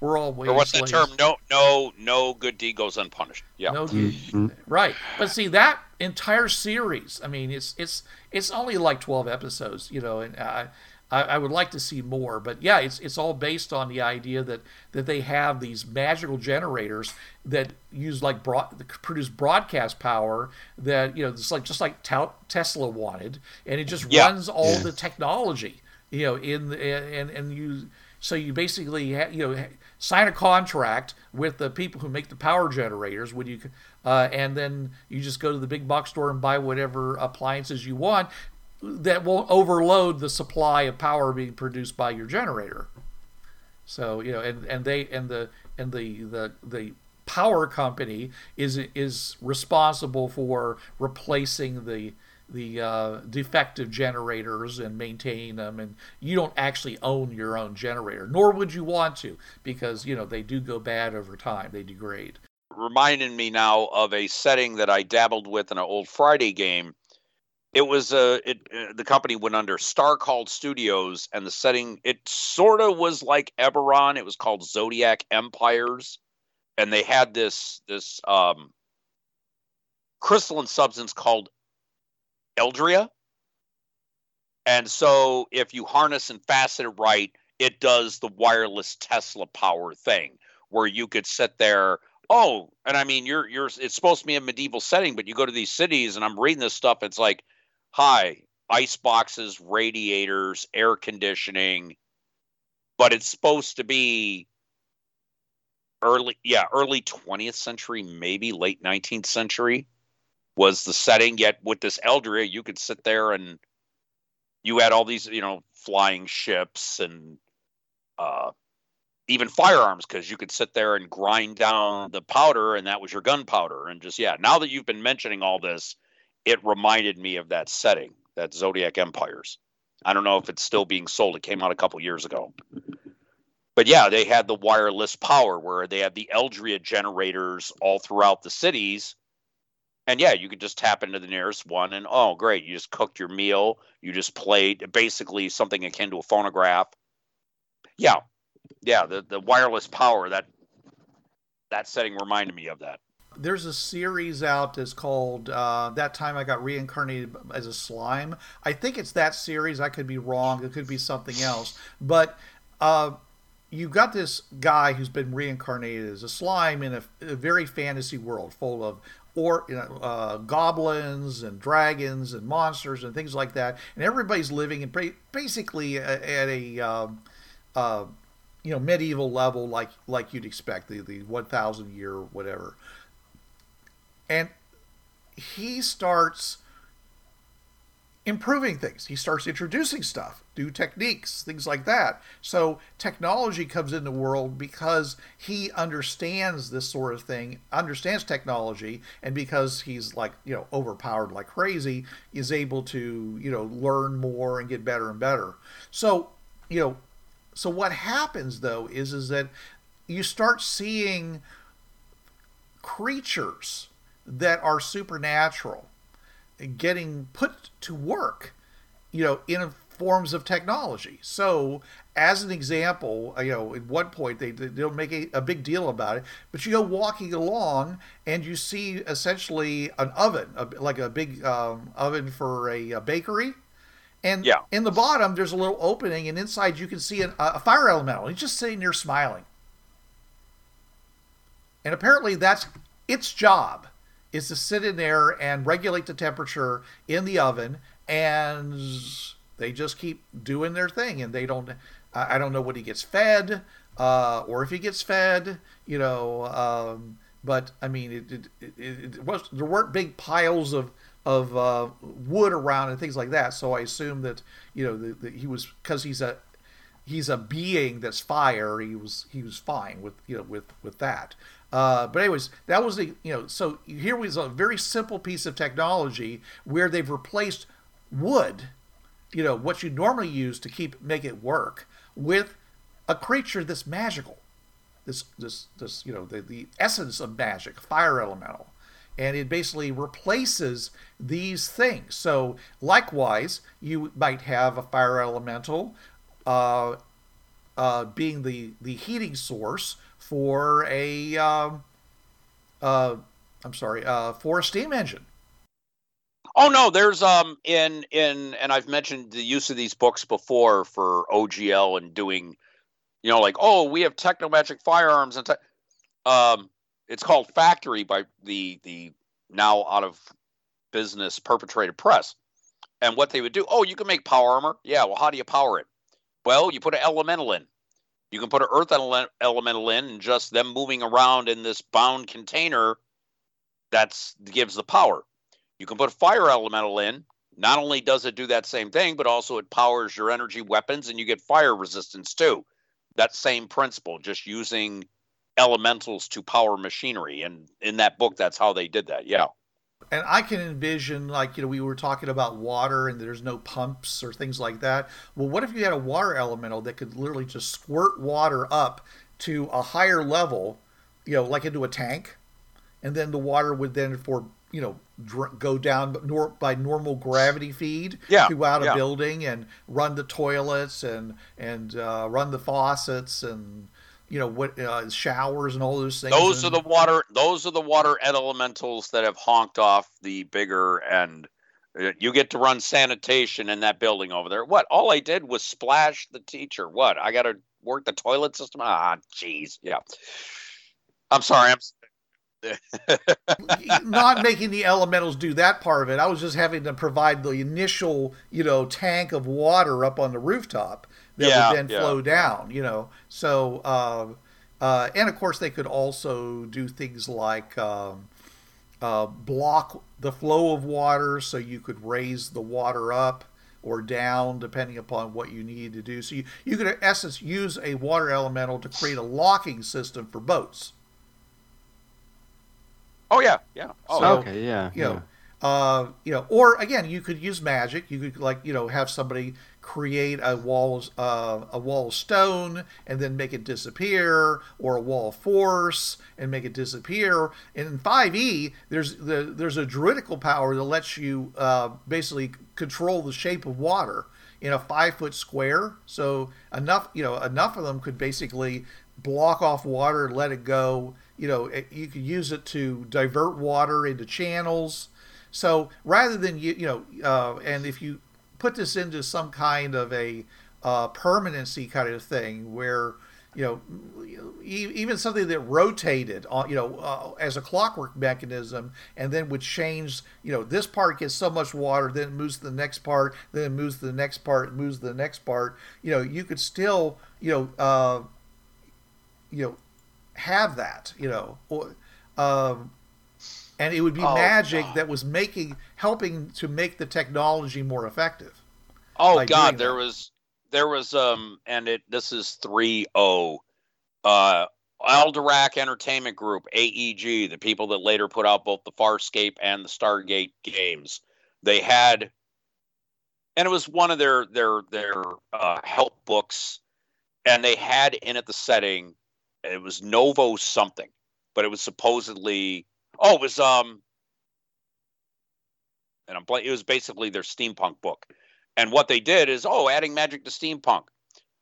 We're all Or waiting. what's that term? No, no, no good deed goes unpunished. Yeah. No, Mhm. right. But see that entire series. I mean, it's it's it's only like twelve episodes, you know, and I I, I would like to see more. But yeah, it's it's all based on the idea that that they have these magical generators that use like broad, that produce broadcast power that you know it's like just like Tesla wanted, and it just Yeah. runs all Yeah. the technology, you know, in and and you so you basically ha- you know sign a contract with the people who make the power generators when you uh, and then you just go to the big box store and buy whatever appliances you want that won't overload the supply of power being produced by your generator. So you know and and they and the and the the the power company is is responsible for replacing the the uh, defective generators and maintaining them and you don't actually own your own generator nor would you want to because you know they do go bad over time they degrade reminding me now of a setting that I dabbled with in an old Friday game. It was a it uh, the company went under Star Called Studios, and the setting it sort of was like Eberron. It was called Zodiac Empires, and they had this this um, crystalline substance called Eldria. And so, if you harness and fasten it right, it does the wireless Tesla power thing, where you could sit there. Oh and i mean you're you're it's supposed to be a medieval setting but you go to these cities and i'm reading this stuff. It's like hi ice boxes radiators air conditioning but it's supposed to be early yeah early 20th century maybe late 19th century was the setting yet with this eldria you could sit there and you had all these you know flying ships and uh even firearms because you could sit there and grind down the powder and that was your gunpowder. And just yeah now that you've been mentioning all this it reminded me of that setting that zodiac empires. I don't know if it's still being sold. It came out a couple years ago. But yeah they had the wireless power where they had the eldria generators all throughout the cities and yeah you could just tap into the nearest one and oh great you just cooked your meal. You just played basically something akin to a phonograph. Yeah. Yeah, the the wireless power that that setting reminded me of that. there's a series out that's called uh, that time i got reincarnated as a slime. I think it's that series. I could be wrong. It could be something else. But uh, you've got this guy who's been reincarnated as a slime in a, a very fantasy world full of or you know, uh, goblins and dragons and monsters and things like that. And everybody's living in basically at a um, uh, you know medieval level like like you'd expect the the 1000 year whatever. And he starts improving things. He starts introducing stuff new techniques things like that. So technology comes in the world because he understands this sort of thing understands technology and because he's like you know overpowered like crazy is able to you know learn more and get better and better. So you know so what happens though is is that you start seeing creatures that are supernatural getting put to work you know in forms of technology. So, as an example, you know, at one point they, they don't make a, a, big deal about it, but you go walking along and you see essentially an oven, a, like a big um, oven for a, a, bakery. And yeah. in the bottom, there's a little opening, and inside you can see an, a fire elemental. He's just sitting there smiling. And apparently, that's its job is to sit in there and regulate the temperature in the oven and they just keep doing their thing and they don't i don't know what he gets fed uh, or if he gets fed you know um, but i mean it, it, it, it, was there weren't big piles of of uh, wood around and things like that so i assume that you know the, the, he was because he's a he's a being that's fire he was he was fine with you know with with that uh, but anyways, that was the you know so here was a very simple piece of technology where they've replaced wood, you know, what you normally use to keep make it work, with a creature that's magical. This this this you know the, the essence of magic, fire elemental. And it basically replaces these things. So likewise, you might have a fire elemental uh, uh, being the, the heating source for a um, uh, I'm sorry, uh, for a steam engine. Oh no, there's um in in and I've mentioned the use of these books before for OGL and doing, you know, like oh we have technomagic firearms and te- um it's called Factory by the the now out of business perpetrated press. And what they would do, oh, you can make power armor. Yeah, well, how do you power it? Well, you put an elemental in. You can put an earth ele- elemental in, and just them moving around in this bound container, that's gives the power. You can put a fire elemental in. Not only does it do that same thing, but also it powers your energy weapons and you get fire resistance too. That same principle, just using elementals to power machinery. And in that book, that's how they did that. Yeah. And I can envision, like, you know, we were talking about water and there's no pumps or things like that. Well, what if you had a water elemental that could literally just squirt water up to a higher level, you know, like into a tank? And then the water would then, for you know dr- go down nor- by normal gravity feed yeah, throughout yeah. a building and run the toilets and and uh, run the faucets and you know what uh, showers and all those things. Those and, are the water. Those are the water elementals that have honked off the bigger and. uh, You get to run sanitation in that building over there. What? All I did was splash the teacher. What? I got to work the toilet system. Ah, jeez. Yeah. I'm sorry. I'm not making the elementals do that part of it. I was just having to provide the initial, you know, tank of water up on the rooftop that Yeah, would then yeah. flow down. You know, so uh, uh, and of course they could also do things like um, uh, block the flow of water, so you could raise the water up or down depending upon what you need to do. So you, you could in essence use a water elemental to create a locking system for boats. Oh yeah, yeah. Oh, So- okay, yeah. you know, uh, you know, or again, you could use magic. You could like, you know, have somebody create a wall, uh, a wall stone, and then make it disappear, or a wall force and make it disappear. And in Five E, there's the there's a druidical power that lets you uh, basically control the shape of water in a five foot square. So enough, you know, enough of them could basically block off water let it go. You know, it, you could use it to divert water into channels. So rather than you, you know, uh, and if you put this into some kind of a uh, permanency kind of thing, where you know, even something that rotated on, you know, uh, as a clockwork mechanism, and then would change. You know, this part gets so much water, then it moves to the next part, then it moves to the next part, moves to the next part. You know, you could still, you know, uh, you know, have that. You know, or, um, and it would be Oh, magic God. that was making, helping to make the technology more effective. Oh God, there that. was there was um and it this is 3-0 uh Alderac Entertainment Group, AEG, the people that later put out both the Farscape and the Stargate games. They had and it was one of their their their uh help books and they had in it the setting it was Novo something, but it was supposedly oh, it was um and I'm blank, it was basically their steampunk book And what they did is, oh, adding magic to steampunk.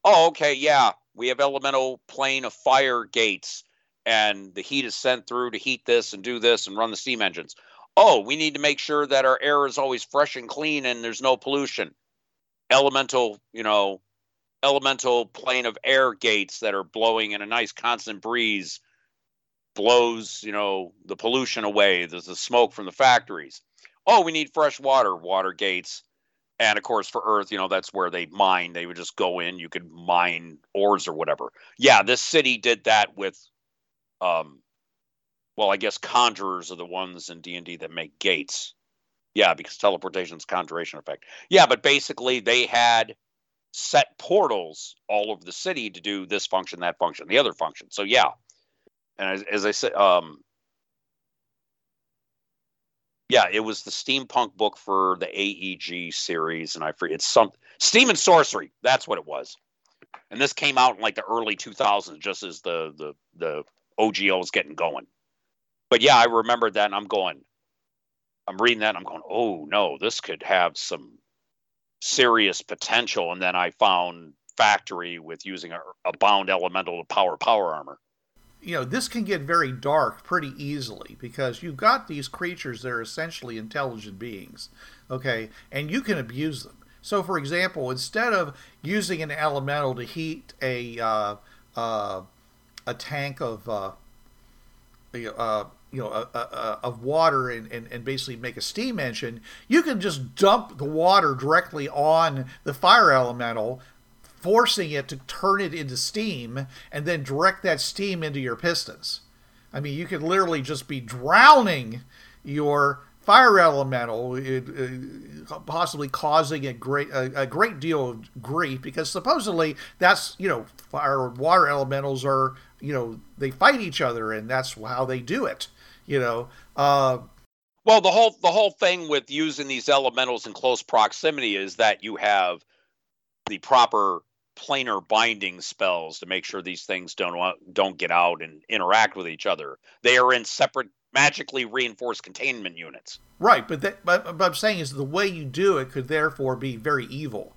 Oh, okay, yeah, we have elemental plane of fire gates, and the heat is sent through to heat this and do this and run the steam engines. Oh, we need to make sure that our air is always fresh and clean and there's no pollution. Elemental, you know, elemental plane of air gates that are blowing in a nice constant breeze blows, you know, the pollution away. There's the smoke from the factories. Oh, we need fresh water, water gates. And of course, for Earth, you know, that's where they mine. They would just go in. You could mine ores or whatever. Yeah, this city did that with, um, well, I guess conjurers are the ones in D and D that make gates. Yeah, because teleportation's conjuration effect. Yeah, but basically they had set portals all over the city to do this function, that function, the other function. So yeah, and as, as I said, um, yeah, it was the steampunk book for the AEG series, and I forget it's some Steam and Sorcery. That's what it was. And this came out in like the early 2000s, just as the the the OGL was getting going. But yeah, I remember that, and I'm going. I'm reading that, and I'm going, oh no, this could have some serious potential. And then I found Factory with using a, a bound elemental to power power armor you know, this can get very dark pretty easily because you've got these creatures that are essentially intelligent beings, okay, and you can abuse them. So, for example, instead of using an elemental to heat a uh, uh, a tank of uh, uh you know of water and, and, and basically make a steam engine, you can just dump the water directly on the fire elemental forcing it to turn it into steam and then direct that steam into your pistons. I mean, you could literally just be drowning your fire elemental, it, uh, possibly causing a great a, a, great deal of grief because supposedly that's you know fire water elementals are you know they fight each other and that's how they do it. You know. Uh, well, the whole the whole thing with using these elementals in close proximity is that you have the proper planar binding spells to make sure these things don't uh, don't get out and interact with each other. They are in separate magically reinforced containment units. Right, but that, but, but I'm saying is the way you do it could therefore be very evil.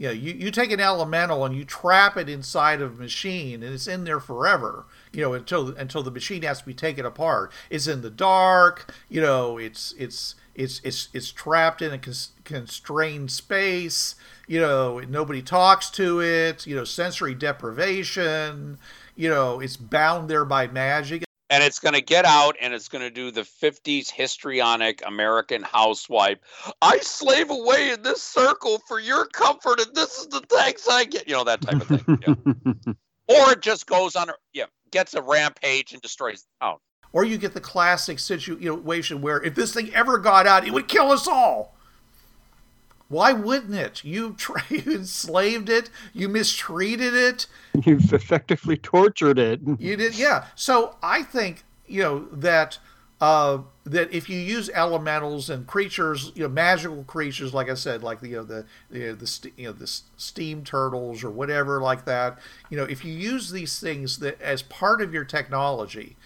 You know, you, you take an elemental and you trap it inside of a machine and it's in there forever, you know, until until the machine has to be taken apart. It's in the dark, you know, it's it's it's it's it's trapped in a constrained space you know nobody talks to it you know sensory deprivation you know it's bound there by magic and it's going to get out and it's going to do the 50s histrionic American housewife. I slave away in this circle for your comfort, and this is the thanks I get. You know, that type of thing. Yeah. or it just goes on, yeah, gets a rampage and destroys the town. Or you get the classic situation where if this thing ever got out, it would kill us all. Why wouldn't it? You, tra- you enslaved it. You mistreated it. You've effectively tortured it. You did, yeah. So I think you know that uh, that if you use elementals and creatures, you know, magical creatures, like I said, like the you know, the the, the you know the steam turtles or whatever like that, you know, if you use these things that as part of your technology,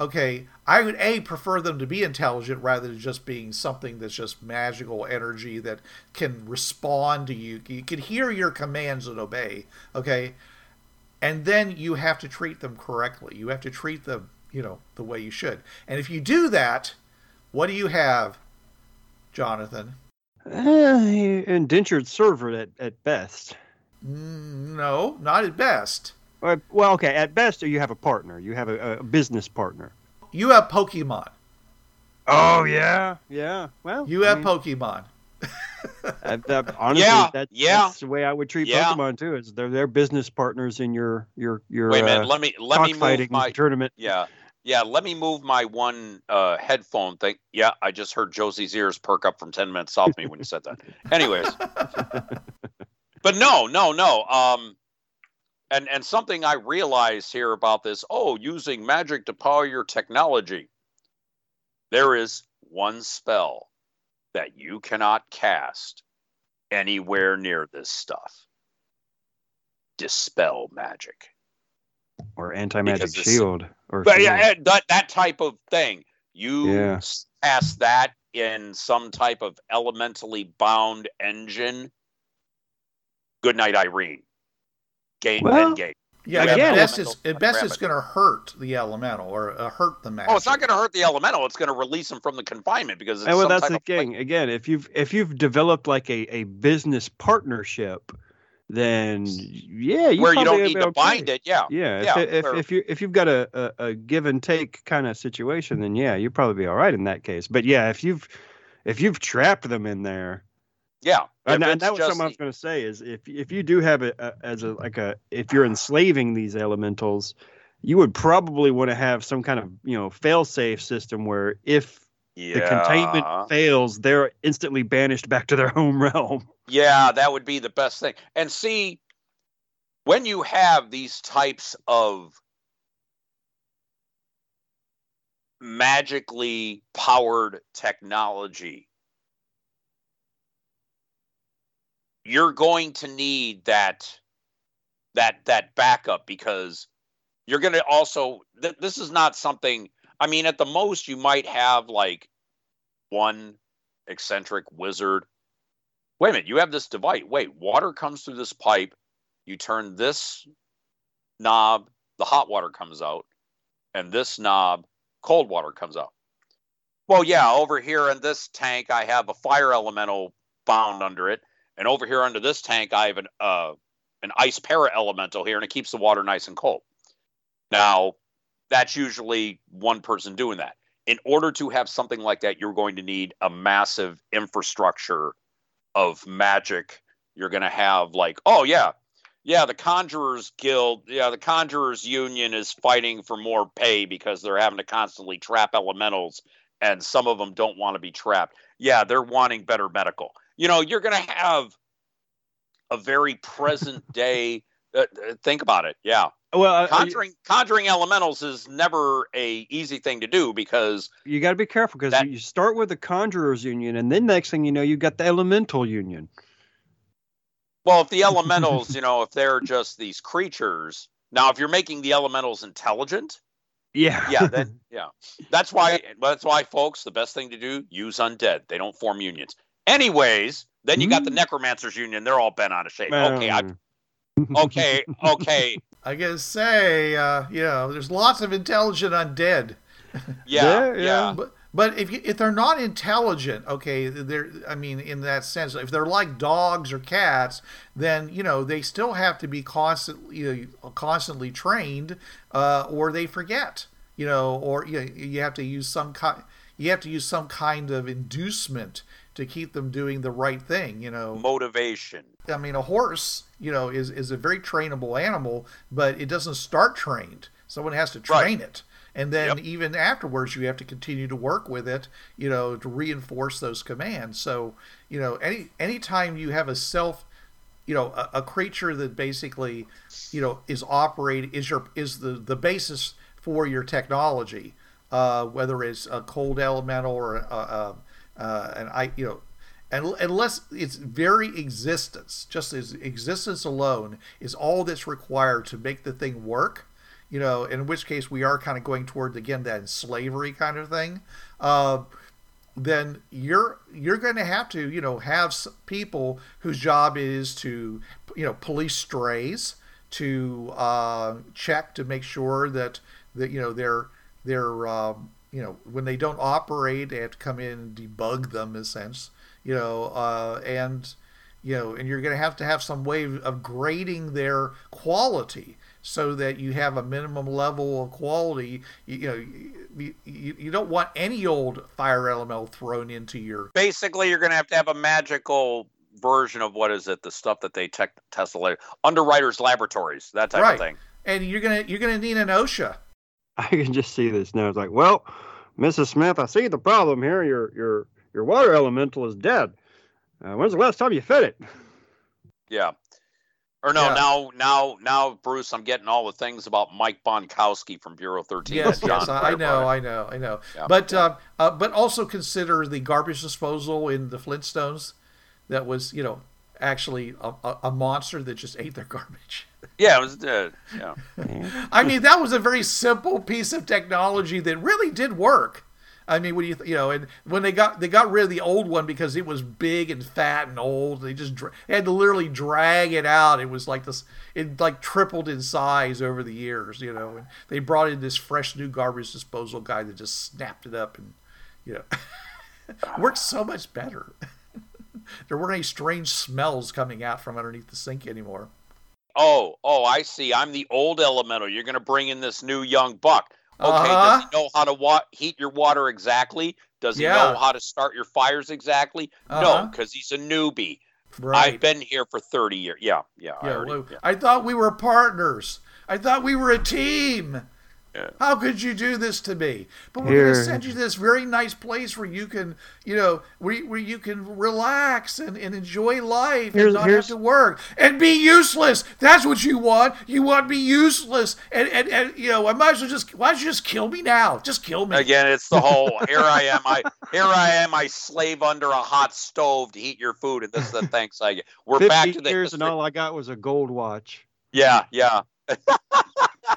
okay, I would a prefer them to be intelligent rather than just being something that's just magical energy that can respond to you. You can hear your commands and obey, okay? And then you have to treat them correctly. You have to treat them, you know, the way you should. And if you do that, what do you have, Jonathan? Uh, indentured servant at, at best. Mm, no, not at best. Well, okay. At best, you have a partner. You have a, a business partner. You have Pokemon. Oh yeah, yeah. Well, you I have mean, Pokemon. that, that, honestly, yeah, that, yeah. that's the way I would treat yeah. Pokemon too. Is they're their business partners in your your your. Wait a minute. Uh, let me let me move my tournament. Yeah, yeah. Let me move my one uh, headphone thing. Yeah, I just heard Josie's ears perk up from ten minutes south of me when you said that. Anyways, but no, no, no. Um, and and something I realized here about this, oh, using magic to power your technology. There is one spell that you cannot cast anywhere near this stuff. Dispel magic. Or anti magic shield. Or but yeah, that, that type of thing. You yeah. cast that in some type of elementally bound engine, good night, Irene. Game Well, end game. Yeah, Again, at best, elemental- it's, at best grab it's going to hurt the elemental or uh, hurt the magic. Oh, it's not going to hurt the elemental. It's going to release them from the confinement because it's And well, some that's type the of like- thing. Again, if you've if you've developed like a, a business partnership, then yeah, you where you don't need to okay. bind it. Yeah. Yeah, Yeah, if, if, if you if you've got a, a, a give and take kind of situation, then yeah, you'll probably be all right in that case. But yeah, if you've if you've trapped them in there, Yeah. and, and that was something I was going to say is if if you do have it as a like a if you're enslaving these elementals, you would probably want to have some kind of you know fail safe system where if the containment fails, they're instantly banished back to their home realm. Yeah, that would be the best thing. And see, when you have these types of magically powered technology, you're going to need that that that backup because you're going to also th- this is not something I mean at the most you might have like one eccentric wizard wait a minute, you have this device. Wait, water comes through this pipe. You turn this knob, the hot water comes out, and this knob, cold water comes out. Well, yeah, over here in this tank, I have a fire elemental bound under it, and over here under this tank, I have an uh, an ice para elemental here, and it keeps the water nice and cold. Now, that's usually one person doing that. In order to have something like that, you're going to need a massive infrastructure of magic you're going to have like oh yeah yeah the conjurers guild yeah the conjurers union is fighting for more pay because they're having to constantly trap elementals and some of them don't want to be trapped yeah they're wanting better medical you know you're going to have a very present day uh, uh, think about it yeah Well, uh, you, conjuring conjuring elementals is never a easy thing to do because you got to be careful because you start with the Conjurers Union, and then next thing you know, you got the Elemental Union. Well, if the elementals, you know, if they're just these creatures, now if you're making the elementals intelligent, Yeah, yeah, then yeah, that's why. That's why, folks, the best thing to do use undead. They don't form unions. Anyways, then you got the Mm. necromancers union. They're all bent out of shape. Okay, I, okay, okay, I gotta say, uh, you know, there's lots of intelligent undead. yeah, Yeah, yeah, yeah. But but if you, if they're not intelligent, okay, they're I mean in that sense, if they're like dogs or cats, then you know they still have to be constantly you know, constantly trained, uh, or they forget, you know, or you know, you have to use some kind you have to use some kind of inducement to keep them doing the right thing, you know. motivation. I mean, a horse, you know, is is a very trainable animal, but it doesn't start trained. Someone has to Right. train it, and then Yep. even afterwards, you have to continue to work with it, you know, to reinforce those commands. So, you know, any anytime you have a self, you know, a, a creature that basically, you know, is operating is your is the the basis for your technology, uh, whether it's a cold elemental or a, a, uh, an I, you know, and unless its very existence, just as existence alone, is all that's required to make the thing work, you know, in which case we are kind of going toward again that slavery kind of thing. Uh, then you're you're going to have to you know have people whose job is to you know police strays to uh, check to make sure that that you know they're they're um, you know when they don't operate they have to come in and debug them in a sense you know uh, and you know and you're going to have to have some way of grading their quality so that you have a minimum level of quality you, you know you, you, you don't want any old fire elemental thrown into your Basically, you're going to have to have a magical version of what is it? The stuff that they tech test later. Underwriters laboratories, that type Right. of thing. and you're gonna you're gonna need an OSHA I can just see this now. It's like, well, Mrs. Smith, I see the problem here. Your your your water elemental is dead. Uh, when's the last time you fed it? Yeah. Or no, Yeah. now, now, now, Bruce, I'm getting all the things about Mike Bonkowski from Bureau 13. Yes, yes, I, I know, I know, I know. Yeah, but yeah. Uh, uh, but also consider the garbage disposal in the Flintstones. That was, you know, actually a, a, a monster that just ate their garbage. Yeah, it was, uh, yeah. I mean, that was a very simple piece of technology that really did work. I mean, when you you know, and when they got they got rid of the old one because it was big and fat and old, they just they had to literally drag it out. It was like this, it like tripled in size over the years, you know. And they brought in this fresh new garbage disposal guy that just snapped it up and, you know, works so much better. there weren't any strange smells coming out from underneath the sink anymore. Oh, oh, I see. I'm the old elemental. You're going to bring in this new young buck. Okay, Uh-huh. does he know how to wa- heat your water exactly? Does he Yeah. know how to start your fires exactly? Uh-huh. No, because he's a newbie. Right. I've been here for 30 years. Yeah, yeah. I, already, yeah. I thought we were partners. I thought we were a team. Yeah. How could you do this to me? But we're going to send you to this very nice place where you can, you know, where, where you can relax and, and enjoy life Here's- and not here's- have to work and be useless. That's what you want. You want to be useless. And, and, and you know, I might as well just, why don't you just kill me now? Just kill me. Again, it's the whole here I am. I here I am. I slave under a hot stove to heat your food, and this is the thanks I get. We're back to the years and all I got was a gold watch. Yeah, yeah,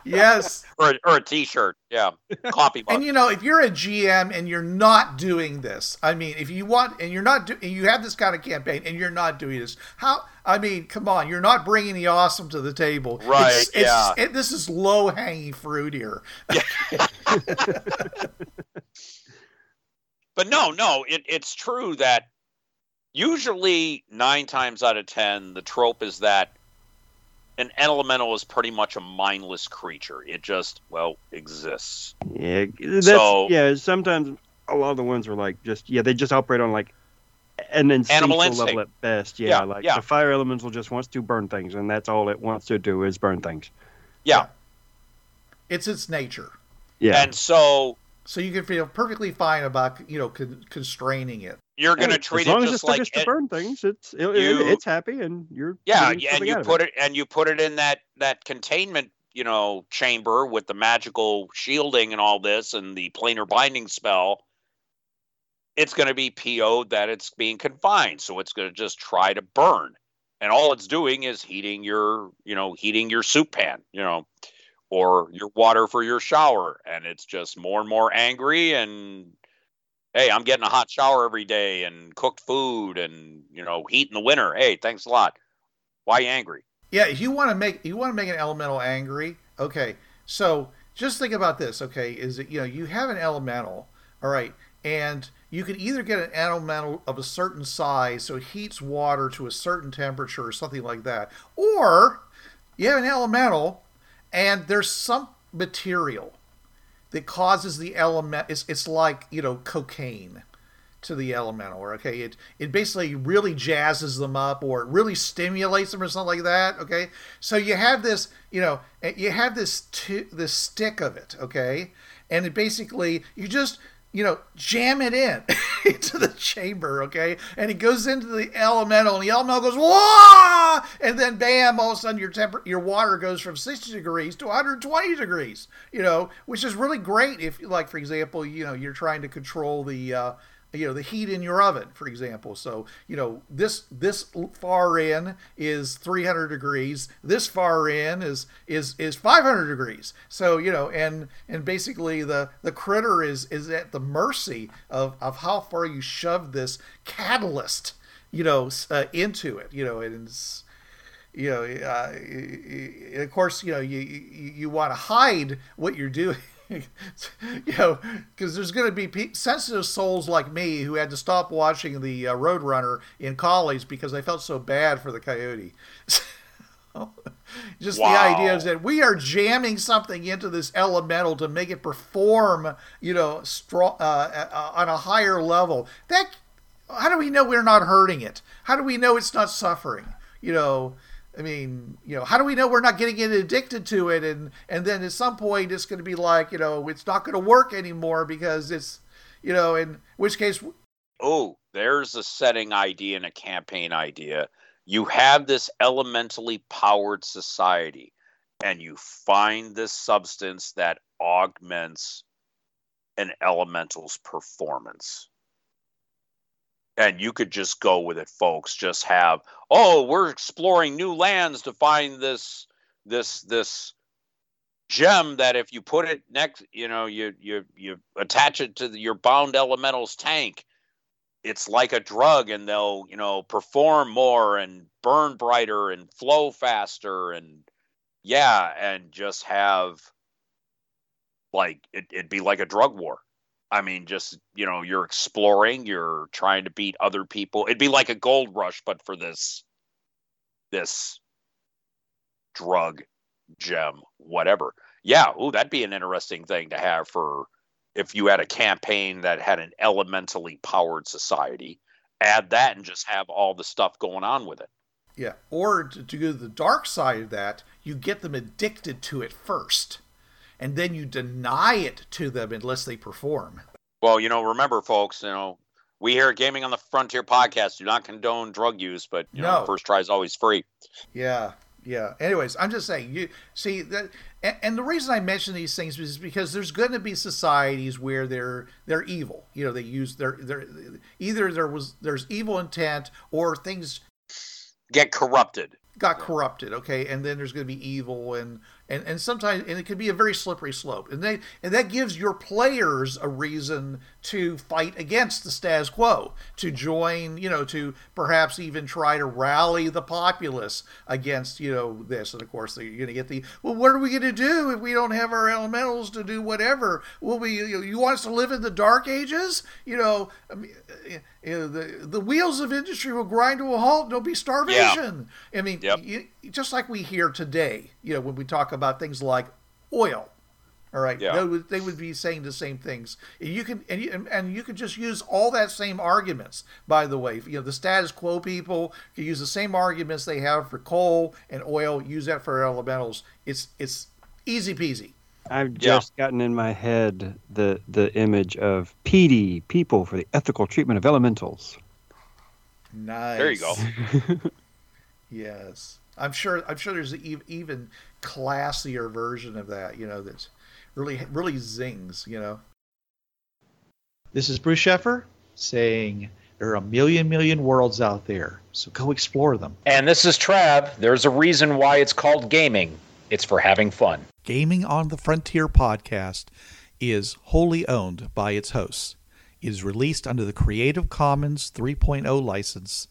Yes. or a, or a T-shirt. Yeah, coffee mug. And you know, if you're a GM and you're not doing this, I mean, if you want and you're not do, and you have this kind of campaign and you're not doing this, how? I mean, come on, you're not bringing the awesome to the table, Right, It's, it's, yeah. it- this is low hanging fruit here. But no, no, it, it's true that usually nine times out of ten, the trope is that an elemental is pretty much a mindless creature. It just, well, exists. Yeah, that's So- yeah. Sometimes a lot of the ones are like just yeah, they just operate on like an instinctual instinct. level at best. Yeah, Yeah, like yeah. the fire elemental just wants to burn things, and that's all it wants to do is burn things. Yeah. It's its nature, Yeah, And so so you can feel perfectly fine about you know con- constraining it. you're going to Hey, treat as long it as it just like gets to burn things, it's it, you- it's happy, and you're yeah, getting and you out of put it and you put it in that that containment, you know, chamber with the magical shielding and all this and the planar binding spell. It's going to be PO'd that it's being confined, so it's going to just try to burn, and all it's doing is heating your, you know, heating your soup pan, you know, or your water for your shower, and it's just more and more angry and. Hey, I'm getting a hot shower every day and cooked food and you know heat in the winter. Hey, thanks a lot. Why angry? Yeah, if you want to make you want to make an elemental angry, okay. So just think about this, okay? Is it you know you have an elemental, all right, and you can either get an elemental of a certain size, so it heats water to a certain temperature or something like that, or you have an elemental, and there's some material that causes the element. It's it's like you know cocaine to the elemental okay it it basically really jazzes them up or it really stimulates them or something like that okay so you have this you know eh, you have this t- this stick of it okay and it basically you just you know jam it in into the chamber okay? And it goes into the elemental and the elemental goes whoa and then bam all of a sudden your temper your water goes from 60 degrees to 120 degrees you know which is really great if like for example you know you're trying to control the uh, you know the heat in your oven for example. So you know this this far in is 300 degrees. This far in is is is 500 degrees. So you know and and basically the the critter is is at the mercy of of how far you shove this catalyst you know uh, into it you know and it's you know, uh, of course, you know, you you, you want to hide what you're doing, you know, because there's going to be pe- sensitive souls like me who had to stop watching the uh, Roadrunner in college because I felt so bad for the coyote. Just the idea is that we are jamming something into this elemental to make it perform, you know, strong uh, uh, on a higher level. That how do we know we're not hurting it? How do we know it's not suffering? You know, I mean, you know, how do we know we're not getting addicted to it? And and then at some point it's going to be like, you know, it's not going to work anymore because it's, you know, in which case, Oh, there's a setting idea and a campaign idea. You have this elementally powered society, and you find this substance that augments an elemental's performance. And you could just go with it, folks. Just have, oh, we're exploring new lands to find this, this, this gem that if you put it next, you know, you you you attach it to the, your bound elementals tank, it's like a drug, and they'll you know perform more and burn brighter and flow faster and yeah, and just have like it, it'd be like a drug war. I mean, just you know, you're exploring, you're trying to beat other people. It'd be like a gold rush, but for this this drug gem, whatever. Yeah, ooh, that'd be an interesting thing to have for if you had a campaign that had an elementally powered society. Add that and just have all the stuff going on with it. Yeah, or to, to go to the dark side of that, you get them addicted to it first, and then you deny it to them unless they perform. Well, you know, remember, folks, you know, we here at Gaming on the Frontier podcast do not condone drug use, but you know, first try is always free. Yeah, yeah. Anyways, I'm just saying you see that, and, and the reason I mention these things is because there's going to be societies where they're they're evil. You know, they use their their either there was there's evil intent or things Get corrupted. got corrupted okay and then there's going to be evil and and and sometimes and it can be a very slippery slope. And they and that gives your players a reason to fight against the status quo to join you know to perhaps even try to rally the populace against you know this and of course you're going to get the well what are we going to do if we don't have our elementals to do whatever will we you, you want us to live in the dark ages you know I mean, you know, the the wheels of industry will grind to a halt. There'll be starvation. I mean, Yep. you, just like we hear today. You know, when we talk about things like oil. All right, Yeah. they, would, they would be saying the same things. And You can and you, and you could just use all that same arguments. By the way, you know the status quo people can use the same arguments they have for coal and oil. Use that for elementals. It's it's easy peasy. I've Yeah. just gotten in my head the the image of PD, people for the ethical treatment of elementals. Nice. There you go. Yes, I'm sure. I'm sure there's an even classier version of that. You know, that's really really zings. You know. This is Bruce Sheffer saying there are a million, million worlds out there, so go explore them. And this is Trav. There's a reason why it's called gaming. It's for having fun. Gaming on the Frontier podcast is wholly owned by its hosts. It is released under the Creative Commons 3.0 license.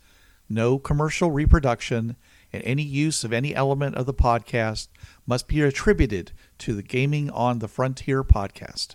No commercial reproduction and any use of any element of the podcast must be attributed to the Gaming on the Frontier podcast.